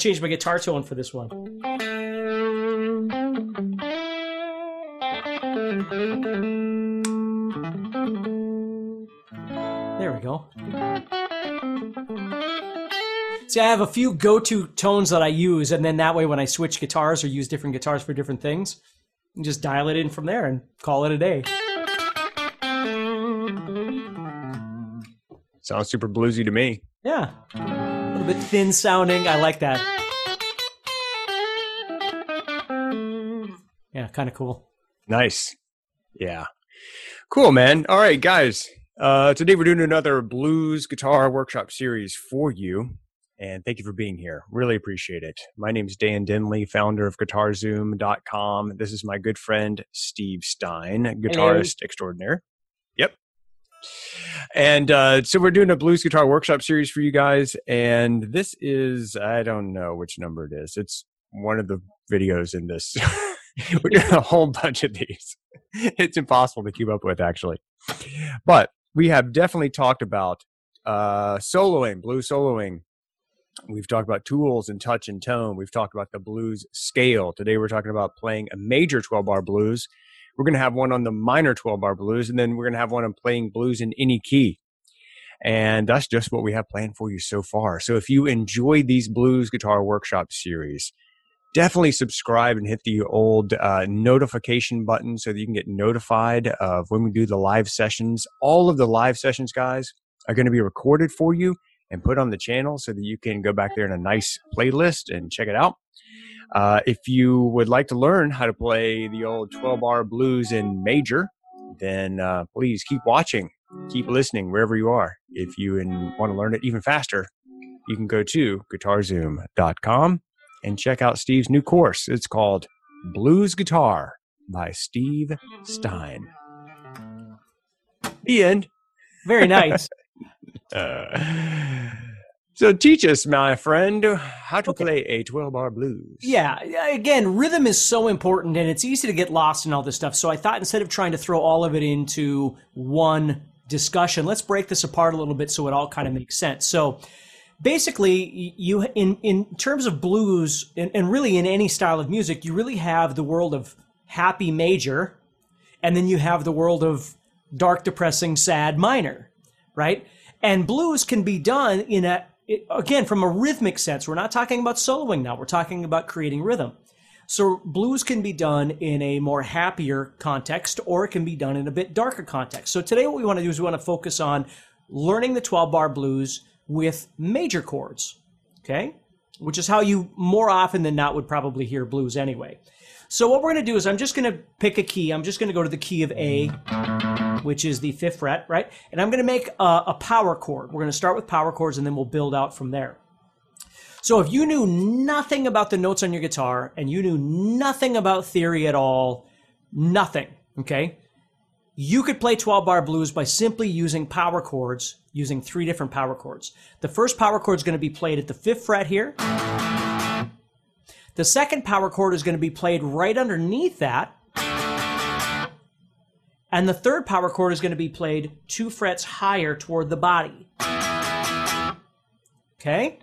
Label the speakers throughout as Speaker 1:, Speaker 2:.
Speaker 1: Change my guitar tone for this one. There we go. See, I have a few go-to tones that I use, and then that way, when I switch guitars or use different guitars for different things, you just dial it in from there and call it a day.
Speaker 2: Sounds super bluesy to me.
Speaker 1: Yeah bit thin sounding. I like that. Yeah, kind of cool.
Speaker 2: Nice. Yeah. Cool, man. All right, guys. Uh, today we're doing another blues guitar workshop series for you. And thank you for being here. Really appreciate it. My name is Dan Denley, founder of GuitarZoom.com. This is my good friend Steve Stine, guitarist Hello. extraordinaire. And uh, so we're doing a blues guitar workshop series for you guys. And this is, I don't know which number it is. It's one of the videos in this. we're doing a whole bunch of these. It's impossible to keep up with, actually. But we have definitely talked about uh, soloing, blues soloing. We've talked about tools and touch and tone. We've talked about the blues scale. Today we're talking about playing a major 12 bar blues we're going to have one on the minor 12 bar blues, and then we're going to have one on playing blues in any key. And that's just what we have planned for you so far. So if you enjoy these blues guitar workshop series, definitely subscribe and hit the old uh, notification button so that you can get notified of when we do the live sessions. All of the live sessions, guys, are going to be recorded for you and put on the channel so that you can go back there in a nice playlist and check it out. Uh, if you would like to learn how to play the old 12 bar blues in major, then uh, please keep watching, keep listening wherever you are. If you want to learn it even faster, you can go to guitarzoom.com and check out Steve's new course. It's called Blues Guitar by Steve Stine. The end.
Speaker 1: Very nice.
Speaker 2: uh, so teach us, my friend, how to okay. play a 12 bar blues.
Speaker 1: Yeah, again, rhythm is so important and it's easy to get lost in all this stuff. So I thought instead of trying to throw all of it into one discussion, let's break this apart a little bit so it all kind of makes sense. So basically you in in terms of blues and, and really in any style of music, you really have the world of happy major and then you have the world of dark depressing sad minor, right? And blues can be done in a it, again, from a rhythmic sense, we're not talking about soloing now. We're talking about creating rhythm. So blues can be done in a more happier context, or it can be done in a bit darker context. So today, what we want to do is we want to focus on learning the 12 bar blues with major chords. Okay, which is how you more often than not would probably hear blues anyway. So what we're going to do is I'm just going to pick a key. I'm just going to go to the key of A Mm-hmm. which is the fifth fret, right? And I'm going to make a, a power chord. We're going to start with power chords and then we'll build out from there. So if you knew nothing about the notes on your guitar and you knew nothing about theory at all, nothing, okay? You could play 12 bar blues by simply using power chords, using three different power chords. The first power chord is going to be played at the fifth fret here. The second power chord is going to be played right underneath that and the third power chord is going to be played two frets higher toward the body. Okay?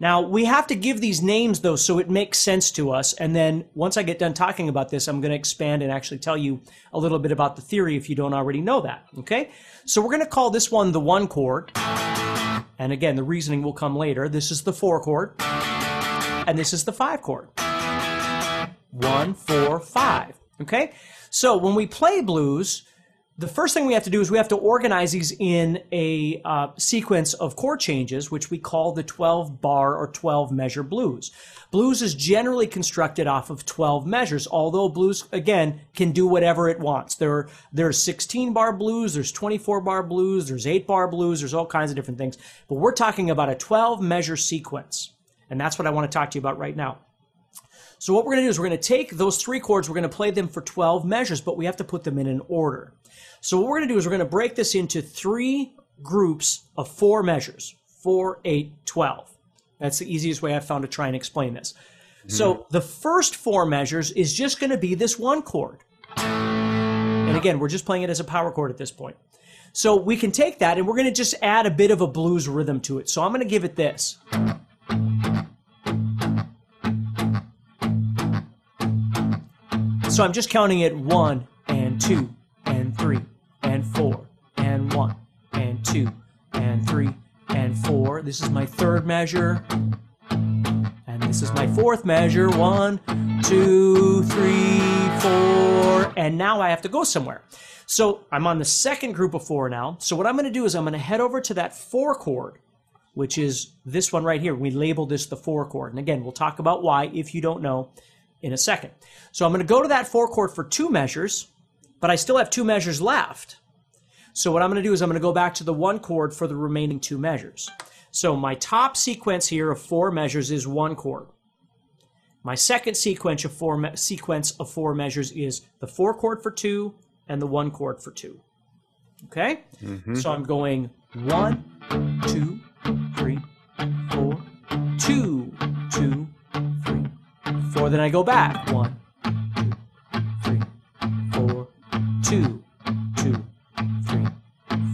Speaker 1: Now, we have to give these names though so it makes sense to us. And then once I get done talking about this, I'm going to expand and actually tell you a little bit about the theory if you don't already know that. Okay? So we're going to call this one the one chord. And again, the reasoning will come later. This is the four chord. And this is the five chord. One, four, five. Okay? So when we play blues, the first thing we have to do is we have to organize these in a uh, sequence of chord changes, which we call the 12 bar or 12 measure blues. Blues is generally constructed off of 12 measures, although blues, again, can do whatever it wants. There are, there's 16 bar blues, there's 24 bar blues, there's 8 bar blues, there's all kinds of different things. But we're talking about a 12 measure sequence. And that's what I want to talk to you about right now. So what we're going to do is we're going to take those three chords, we're going to play them for 12 measures, but we have to put them in an order. So what we're going to do is we're going to break this into three groups of four measures, 4, 8, 12. That's the easiest way I've found to try and explain this. Mm-hmm. So the first four measures is just going to be this one chord. And again, we're just playing it as a power chord at this point. So we can take that and we're going to just add a bit of a blues rhythm to it. So I'm going to give it this. So I'm just counting it one and two and three and four and one and two and three and four. This is my third measure. And this is my fourth measure. One, two, three, four. And now I have to go somewhere. So I'm on the second group of four now. So what I'm going to do is I'm going to head over to that four chord, which is this one right here. We label this the four chord. And again, we'll talk about why if you don't know in a second. So I'm going to go to that four chord for two measures, but I still have two measures left. So what I'm going to do is I'm going to go back to the one chord for the remaining two measures. So my top sequence here of four measures is one chord. My second sequence of four sequence of four measures is the four chord for two and the one chord for two. Okay? Mm-hmm. So I'm going one, two, three, four, two, two, four. Then I go back. One, two, three, four, two, two, three,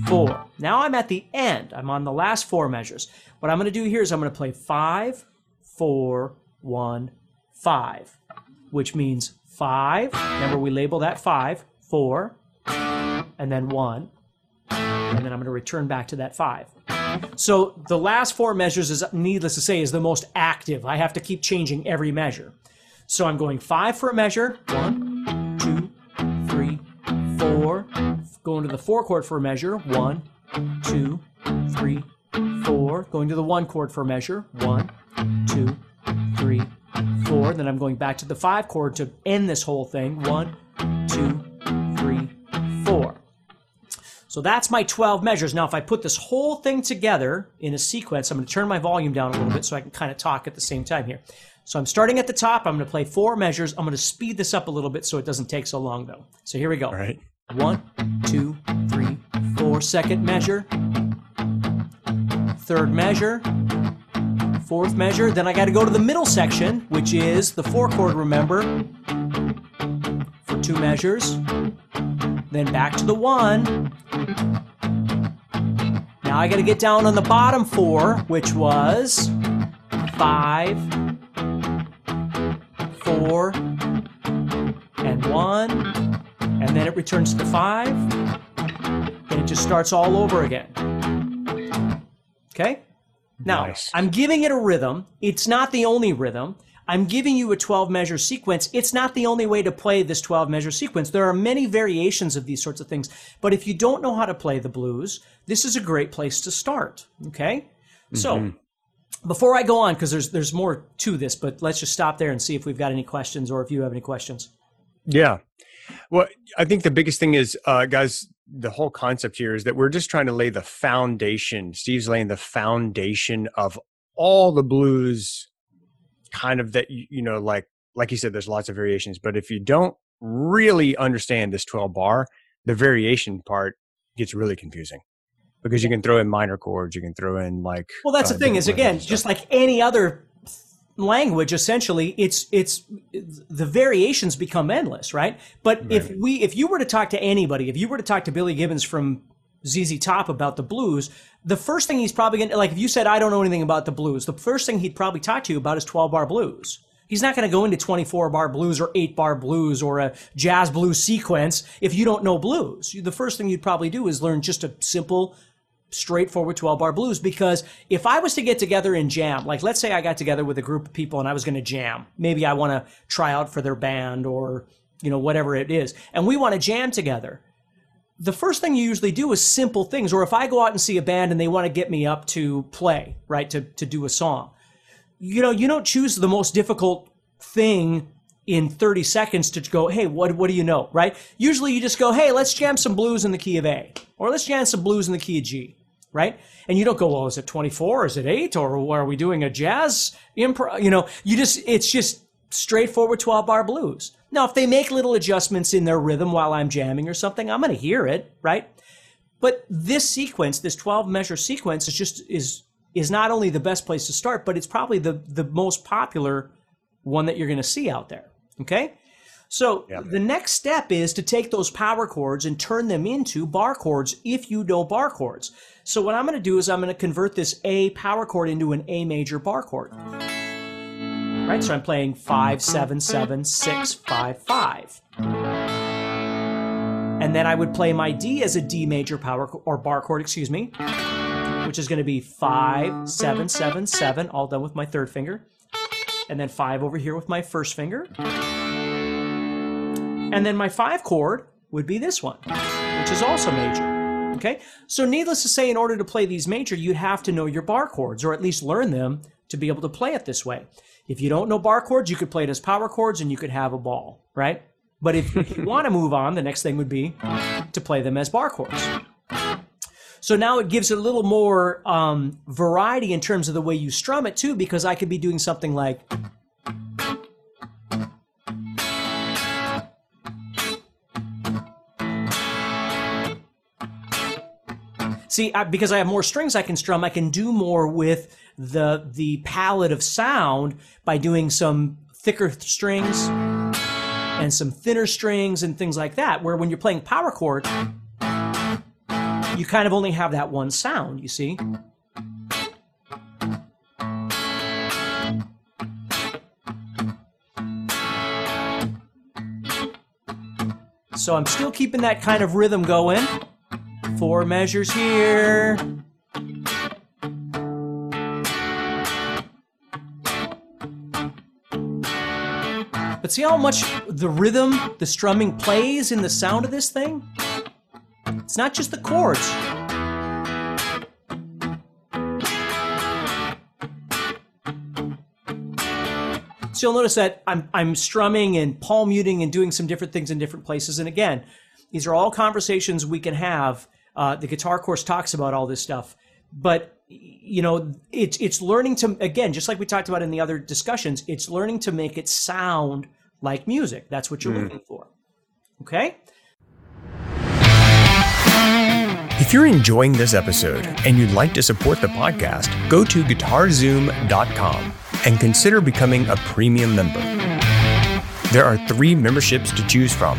Speaker 1: four. Now I'm at the end. I'm on the last four measures. What I'm going to do here is I'm going to play five, four, one, five, which means five. Remember, we label that five, four, and then one. And then I'm going to return back to that five. So the last four measures is needless to say is the most active. I have to keep changing every measure. So I'm going five for a measure. One, two, three, four. Going to the four chord for a measure. One, two, three, four. Going to the one chord for a measure. One, two, three, four. Then I'm going back to the five chord to end this whole thing. One, So that's my 12 measures. Now, if I put this whole thing together in a sequence, I'm going to turn my volume down a little bit so I can kind of talk at the same time here. So I'm starting at the top. I'm going to play four measures. I'm going to speed this up a little bit so it doesn't take so long, though. So here we go.
Speaker 2: All right.
Speaker 1: One, two, three, four. Second measure. Third measure. Fourth measure. Then I got to go to the middle section, which is the four chord, remember, for two measures. Then back to the one. Now I got to get down on the bottom four, which was five, four, and one, and then it returns to the five, and it just starts all over again. Okay? Now, nice. I'm giving it a rhythm. It's not the only rhythm. I'm giving you a 12 measure sequence. It's not the only way to play this 12 measure sequence. There are many variations of these sorts of things. But if you don't know how to play the blues, this is a great place to start. Okay? Mm-hmm. So, before I go on, because there's there's more to this, but let's just stop there and see if we've got any questions or if you have any questions.
Speaker 2: Yeah. Well, I think the biggest thing is, uh, guys, the whole concept here is that we're just trying to lay the foundation. Steve's laying the foundation of all the blues, kind of that you know, like like you said, there's lots of variations. But if you don't really understand this 12 bar, the variation part gets really confusing because you can throw in minor chords, you can throw in like.
Speaker 1: Well, that's uh, the thing is again, just like any other language essentially it's it's the variations become endless right but right. if we if you were to talk to anybody if you were to talk to billy gibbons from ZZ Top about the blues, the first thing he's probably going to, like, if you said, I don't know anything about the blues, the first thing he'd probably talk to you about is 12 bar blues. He's not going to go into 24 bar blues or 8 bar blues or a jazz blues sequence if you don't know blues. The first thing you'd probably do is learn just a simple straightforward 12 bar blues because if I was to get together and jam, like let's say I got together with a group of people and I was going to jam, maybe I want to try out for their band or, you know, whatever it is, and we want to jam together. The first thing you usually do is simple things. Or if I go out and see a band and they want to get me up to play, right, to, to do a song, you know, you don't choose the most difficult thing in 30 seconds to go, hey, what, what do you know, right? Usually you just go, hey, let's jam some blues in the key of A, or let's jam some blues in the key of G, right? And you don't go, well, is it 24? Is it 8? Or are we doing a jazz improv? You know, you just, it's just straightforward 12 bar blues. Now, if they make little adjustments in their rhythm while I'm jamming or something, I'm going to hear it, right? But this sequence, this 12 measure sequence is just, is, is not only the best place to start, but it's probably the, the most popular one that you're going to see out there. Okay? So yeah. the next step is to take those power chords and turn them into bar chords if you know bar chords. So what I'm going to do is I'm going to convert this A power chord into an A major bar chord. Right? So I'm playing 5 7 7 6 5 5. And then I would play my D as a D major power or bar chord, excuse me, which is going to be 5 7 7 7 all done with my third finger and then five over here with my first finger. And then my five chord would be this one, which is also major. Okay? So needless to say, in order to play these major, you'd have to know your bar chords, or at least learn them to be able to play it this way. If you don't know bar chords, you could play it as power chords and you could have a ball, right? But if, if you want to move on, the next thing would be to play them as bar chords. So now it gives it a little more um, variety in terms of the way you strum it too, because I could be doing something like. See, I, because I have more strings I can strum, I can do more with the the palette of sound by doing some thicker strings and some thinner strings and things like that. Where when you're playing power chords, you kind of only have that one sound, you see? So I'm still keeping that kind of rhythm going. Four measures here. But see how much the rhythm, the strumming plays in the sound of this thing? It's not just the chords. So you'll notice that I'm, I'm strumming and palm muting and doing some different things in different places. And again, these are all conversations we can have. Uh, the guitar course talks about all this stuff, but you know, it's it's learning to again, just like we talked about in the other discussions, it's learning to make it sound like music. That's what you're mm. looking for. Okay.
Speaker 2: If you're enjoying this episode and you'd like to support the podcast, go to guitarzoom.com and consider becoming a premium member. There are three memberships to choose from.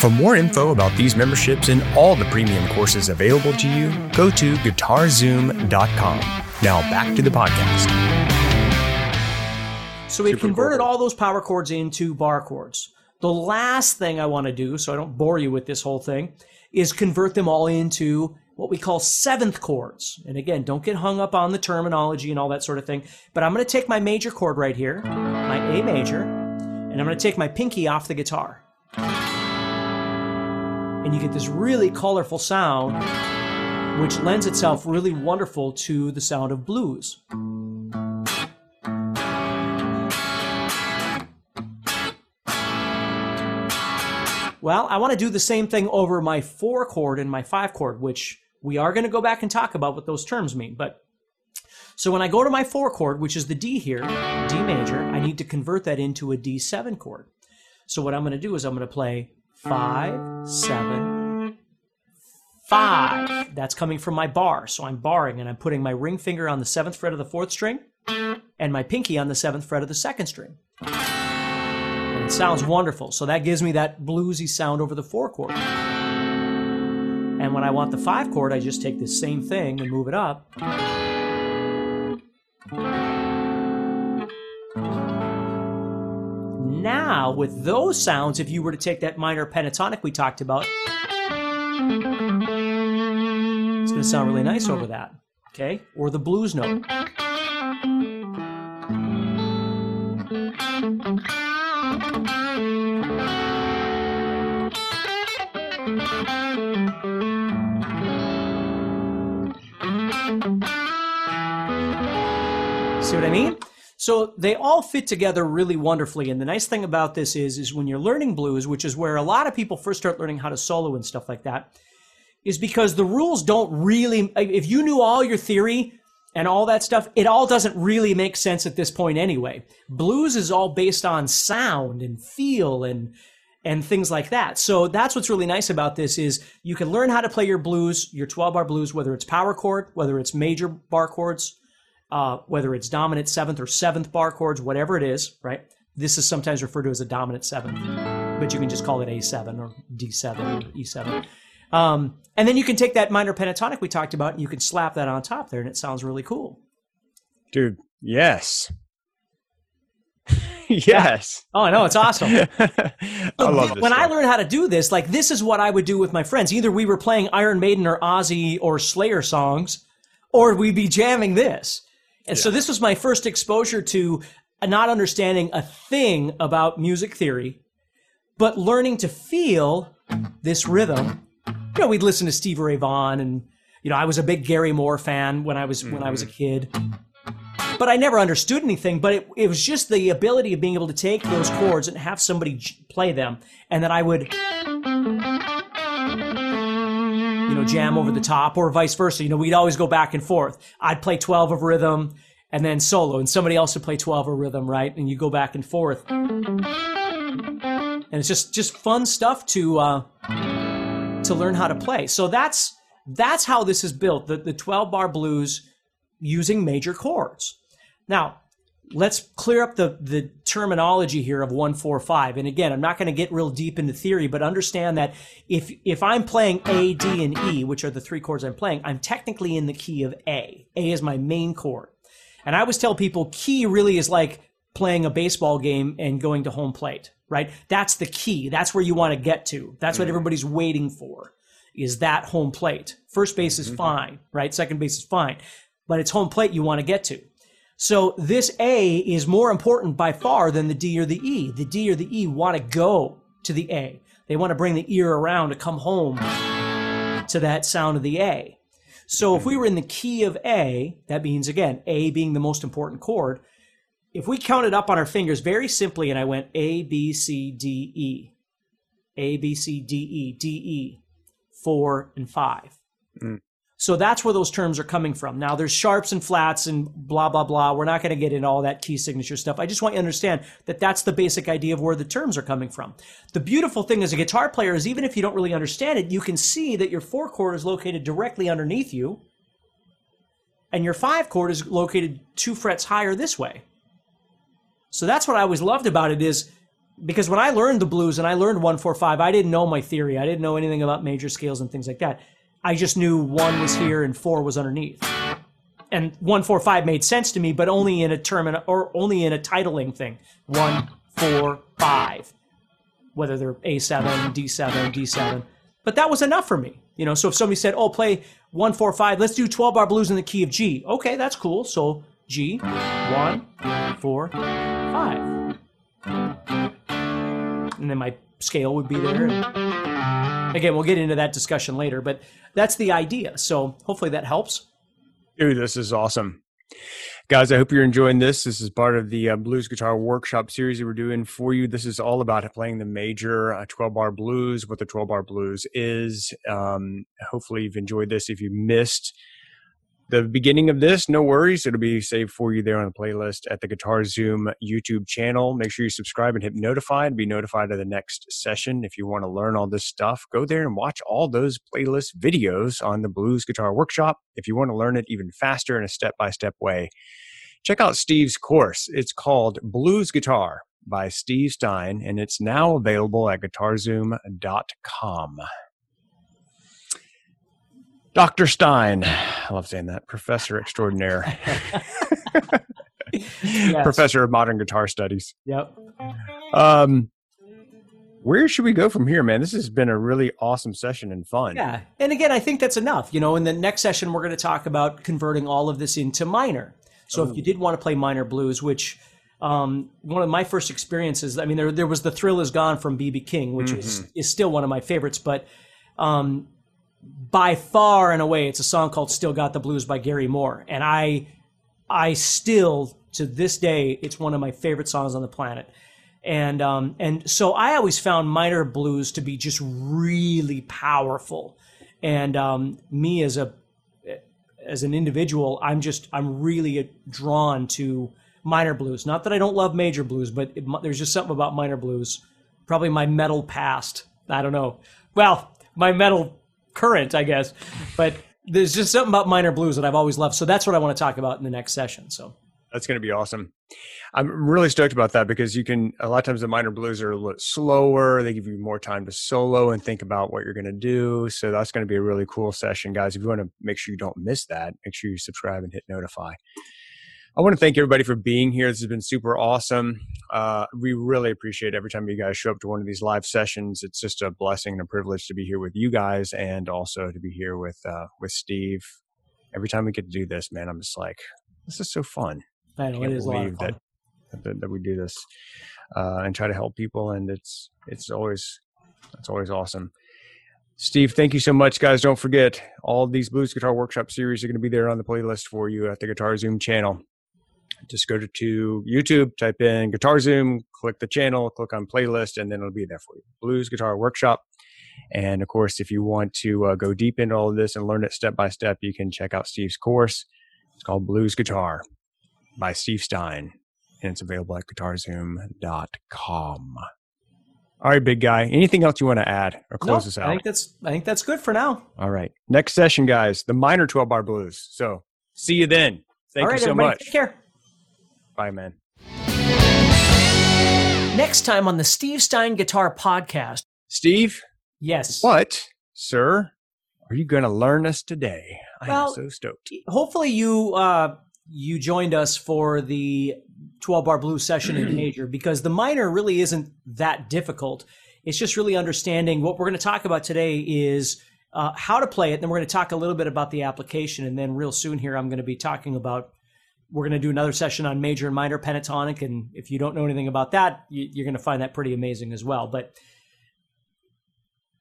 Speaker 2: For more info about these memberships and all the premium courses available to you, go to guitarzoom.com. Now back to the podcast.
Speaker 1: So we've converted all those power chords into bar chords. The last thing I want to do, so I don't bore you with this whole thing, is convert them all into what we call seventh chords. And again, don't get hung up on the terminology and all that sort of thing. But I'm going to take my major chord right here, my A major, and I'm going to take my pinky off the guitar. And you get this really colorful sound, which lends itself really wonderful to the sound of blues. Well, I want to do the same thing over my four chord and my five chord, which we are going to go back and talk about what those terms mean. But so when I go to my four chord, which is the D here, D major, I need to convert that into a D7 chord. So what I'm going to do is I'm going to play five, seven, five. That's coming from my bar. So I'm barring and I'm putting my ring finger on the seventh fret of the fourth string and my pinky on the seventh fret of the second string. And it sounds wonderful. So that gives me that bluesy sound over the four chord. And when I want the five chord, I just take the same thing and move it up. Now, with those sounds, if you were to take that minor pentatonic we talked about, it's going to sound really nice over that. Okay? Or the blues note. See what I mean? So they all fit together really wonderfully. And the nice thing about this is, is when you're learning blues, which is where a lot of people first start learning how to solo and stuff like that, is because the rules don't really, if you knew all your theory and all that stuff, it all doesn't really make sense at this point anyway. Blues is all based on sound and feel and, and things like that. So that's what's really nice about this is you can learn how to play your blues, your 12 bar blues, whether it's power chord, whether it's major bar chords, uh, whether it's dominant seventh or seventh bar chords, whatever it is, right? This is sometimes referred to as a dominant seventh, but you can just call it A7 or D7 or E7. Um, and then you can take that minor pentatonic we talked about and you can slap that on top there and it sounds really cool.
Speaker 2: Dude, yes. yes.
Speaker 1: Oh, I know. It's awesome.
Speaker 2: I love this.
Speaker 1: when I learned how to do this, like this is what I would do with my friends. Either we were playing Iron Maiden or Ozzy or Slayer songs, or we'd be jamming this. And so this was my first exposure to not understanding a thing about music theory, but learning to feel this rhythm. You know, we'd listen to Stevie Ray Vaughan, and you know, I was a big Gary Moore fan when I was when I was a mm-hmm. kid. But I never understood anything. But it, it was just the ability of being able to take those chords and have somebody j- play them, and then I would you know, jam over the top or vice versa. You know, we'd always go back and forth. I'd play 12 of rhythm and then solo and somebody else would play 12 of rhythm, right? And you go back and forth. And it's just, just fun stuff to, uh, to learn how to play. So that's, that's how this is built. The, the 12 bar blues using major chords. Now, let's clear up the, the terminology here of 145 and again i'm not going to get real deep into theory but understand that if if i'm playing a d and e which are the three chords i'm playing i'm technically in the key of a. A is my main chord. And i always tell people key really is like playing a baseball game and going to home plate right? That's the key. That's where you want to get to. That's what mm-hmm. everybody's waiting for is that home plate. First base is mm-hmm. fine right? Second base is fine. But it's home plate you want to get to so this A is more important by far than the D or the E. The D or the E want to go to the A. They want to bring the ear around to come home to that sound of the A. So if we were in the key of A, that means again, A being the most important chord. If we counted up on our fingers very simply and I went A, B, C, D, E, A, B, C, D, E, D, E, four and five. Hmm. So that's where those terms are coming from. Now there's sharps and flats and blah, blah, blah. We're not going to get into all that key signature stuff. I just want you to understand that that's the basic idea of where the terms are coming from. The beautiful thing as a guitar player is even if you don't really understand it, you can see that your four chord is located directly underneath you and your five chord is located two frets higher this way. So that's what I always loved about it is because when I learned the blues and I learned 145, I didn't know my theory. I didn't know anything about major scales and things like that. I just knew one was here and four was underneath. And 145 made sense to me, but only in a term or only in a titling thing. One, four, five. Whether they're A7, D7, D7. But that was enough for me. You know, so if somebody said, "Oh, play one, four, five. Let's do 12 bar blues in the key of G." Okay, that's cool. So G, one, four, five, and then my scale would be there. And again, we'll get into that discussion later, but that's the idea. So hopefully that helps.
Speaker 2: Dude, this is awesome. Guys, I hope you're enjoying this. This is part of the uh, Blues Guitar Workshop series that we're doing for you. This is all about playing the major uh, 12 bar blues, what the 12 bar blues is. Um, hopefully, you've enjoyed this. If you missed the beginning of this, no worries. It'll be saved for you there on the playlist at the Guitar Zoom YouTube channel. Make sure you subscribe and hit notified. To be notified of the next session. If you want to learn all this stuff, go there and watch all those playlist videos on the Blues Guitar Workshop. If you want to learn it even faster in a step by step way, check out Steve's course. It's called Blues Guitar by Steve Stine, and it's now available at guitarzoom.com. Dr. Stine, I love saying that, Professor Extraordinaire.
Speaker 1: Yes.
Speaker 2: Professor of Modern Guitar Studies.
Speaker 1: Yep.
Speaker 2: Um, where should we go from here, man? This has been a really awesome session and fun.
Speaker 1: Yeah. And again, I think that's enough. You know, in the next session, we're going to talk about converting all of this into minor. So if you did want to play minor blues, which um, one of my first experiences, I mean, there, there was The Thrill Is Gone from B.B. King, which is, is still one of my favorites, but um, by far and away, it's a song called Still Got the Blues by Gary Moore. And I, I still, to this day, it's one of my favorite songs on the planet. And um, and so I always found minor blues to be just really powerful. And um, me as a as an individual, I'm just I'm really drawn to minor blues. Not that I don't love major blues, but it, there's just something about minor blues. Probably my metal past. I don't know. Well, my metal current, I guess. But there's just something about minor blues that I've always loved. So that's what I want to talk about in the next session. So
Speaker 2: That's going to be awesome. I'm really stoked about that because you can, a lot of times the minor blues are a little slower. They give you more time to solo and think about what you're going to do. So that's going to be a really cool session, guys. If you want to make sure you don't miss that, make sure you subscribe and hit notify. I want to thank everybody for being here. This has been super awesome. Uh, we really appreciate every time you guys show up to one of these live sessions. It's just a blessing and a privilege to be here with you guys and also to be here with, uh, with Steve. Every time we get to do this, man, I'm just like, this is so fun.
Speaker 1: I know it
Speaker 2: can't
Speaker 1: is a lot of
Speaker 2: believe that, that that we do this uh, and try to help people, and it's it's always it's always awesome. Steve, thank you so much, guys. Don't forget all these Blues Guitar Workshop series are going to be there on the playlist for you at the Guitar Zoom channel. Just go to, to YouTube, type in Guitar Zoom, click the channel, click on playlist, and then it'll be there for you. Blues Guitar Workshop. And of course, if you want to uh, go deep into all of this and learn it step by step, you can check out Steve's course. It's called Blues Guitar by Steve Stine, and it's available at guitarzoom.com. All right, big guy. Anything else you want to add or close
Speaker 1: No,
Speaker 2: us
Speaker 1: I
Speaker 2: out?
Speaker 1: think that's I think that's good for now.
Speaker 2: All right. Next session, guys, the minor 12 bar blues. So see you then. Thank
Speaker 1: All right,
Speaker 2: you so
Speaker 1: everybody,
Speaker 2: much.
Speaker 1: Take care.
Speaker 2: Bye, man.
Speaker 1: Next time on the Steve Stine Guitar Podcast.
Speaker 2: Steve,
Speaker 1: Yes.
Speaker 2: what, sir, are you going to learn us today? I
Speaker 1: Well,
Speaker 2: am so stoked.
Speaker 1: Hopefully you uh, you joined us for the 12 bar blues session in major because the minor really isn't that difficult. It's just really understanding what we're going to talk about today is uh, how to play it. Then we're going to talk a little bit about the application, and then real soon here I'm going to be talking about. We're going to do another session on major and minor pentatonic, and if you don't know anything about that, you, you're going to find that pretty amazing as well. But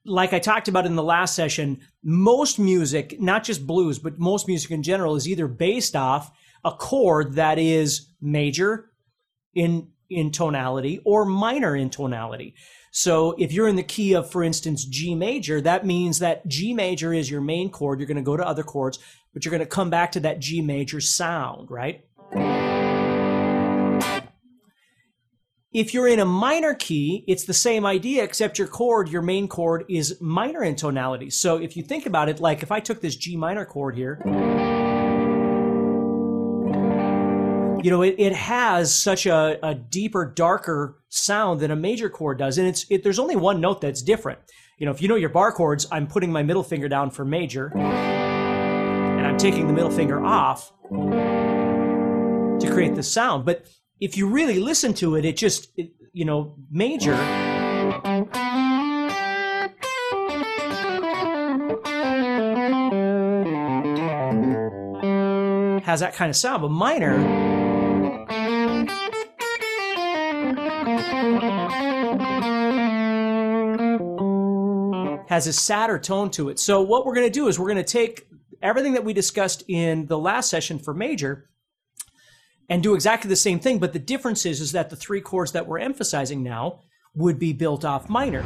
Speaker 1: like I talked about in the last session, most music, not just blues, but most music in general, is either based off a chord that is major in in tonality or minor in tonality. So if you're in the key of, for instance, G major, that means that G major is your main chord. You're going to go to other chords, but you're going to come back to that G major sound, right? If you're in a minor key, it's the same idea, except your chord, your main chord, is minor in tonality. So if you think about it, like if I took this G minor chord here, you know, it, it has such a, a deeper, darker sound than a major chord does. And it's it, there's only one note that's different. You know, if you know your bar chords, I'm putting my middle finger down for major, and I'm taking the middle finger off to create the sound. But if you really listen to it, it just, it, you know, major. Has that kind of sound, but minor. Has a sadder tone to it. So, what we're going to do is we're going to take everything that we discussed in the last session for major and do exactly the same thing. But the difference is, is that the three chords that we're emphasizing now would be built off minor.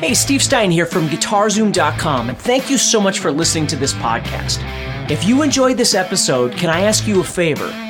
Speaker 1: Hey, Steve Stine here from GuitarZoom.com, and thank you so much for listening to this podcast. If you enjoyed this episode, can I ask you a favor?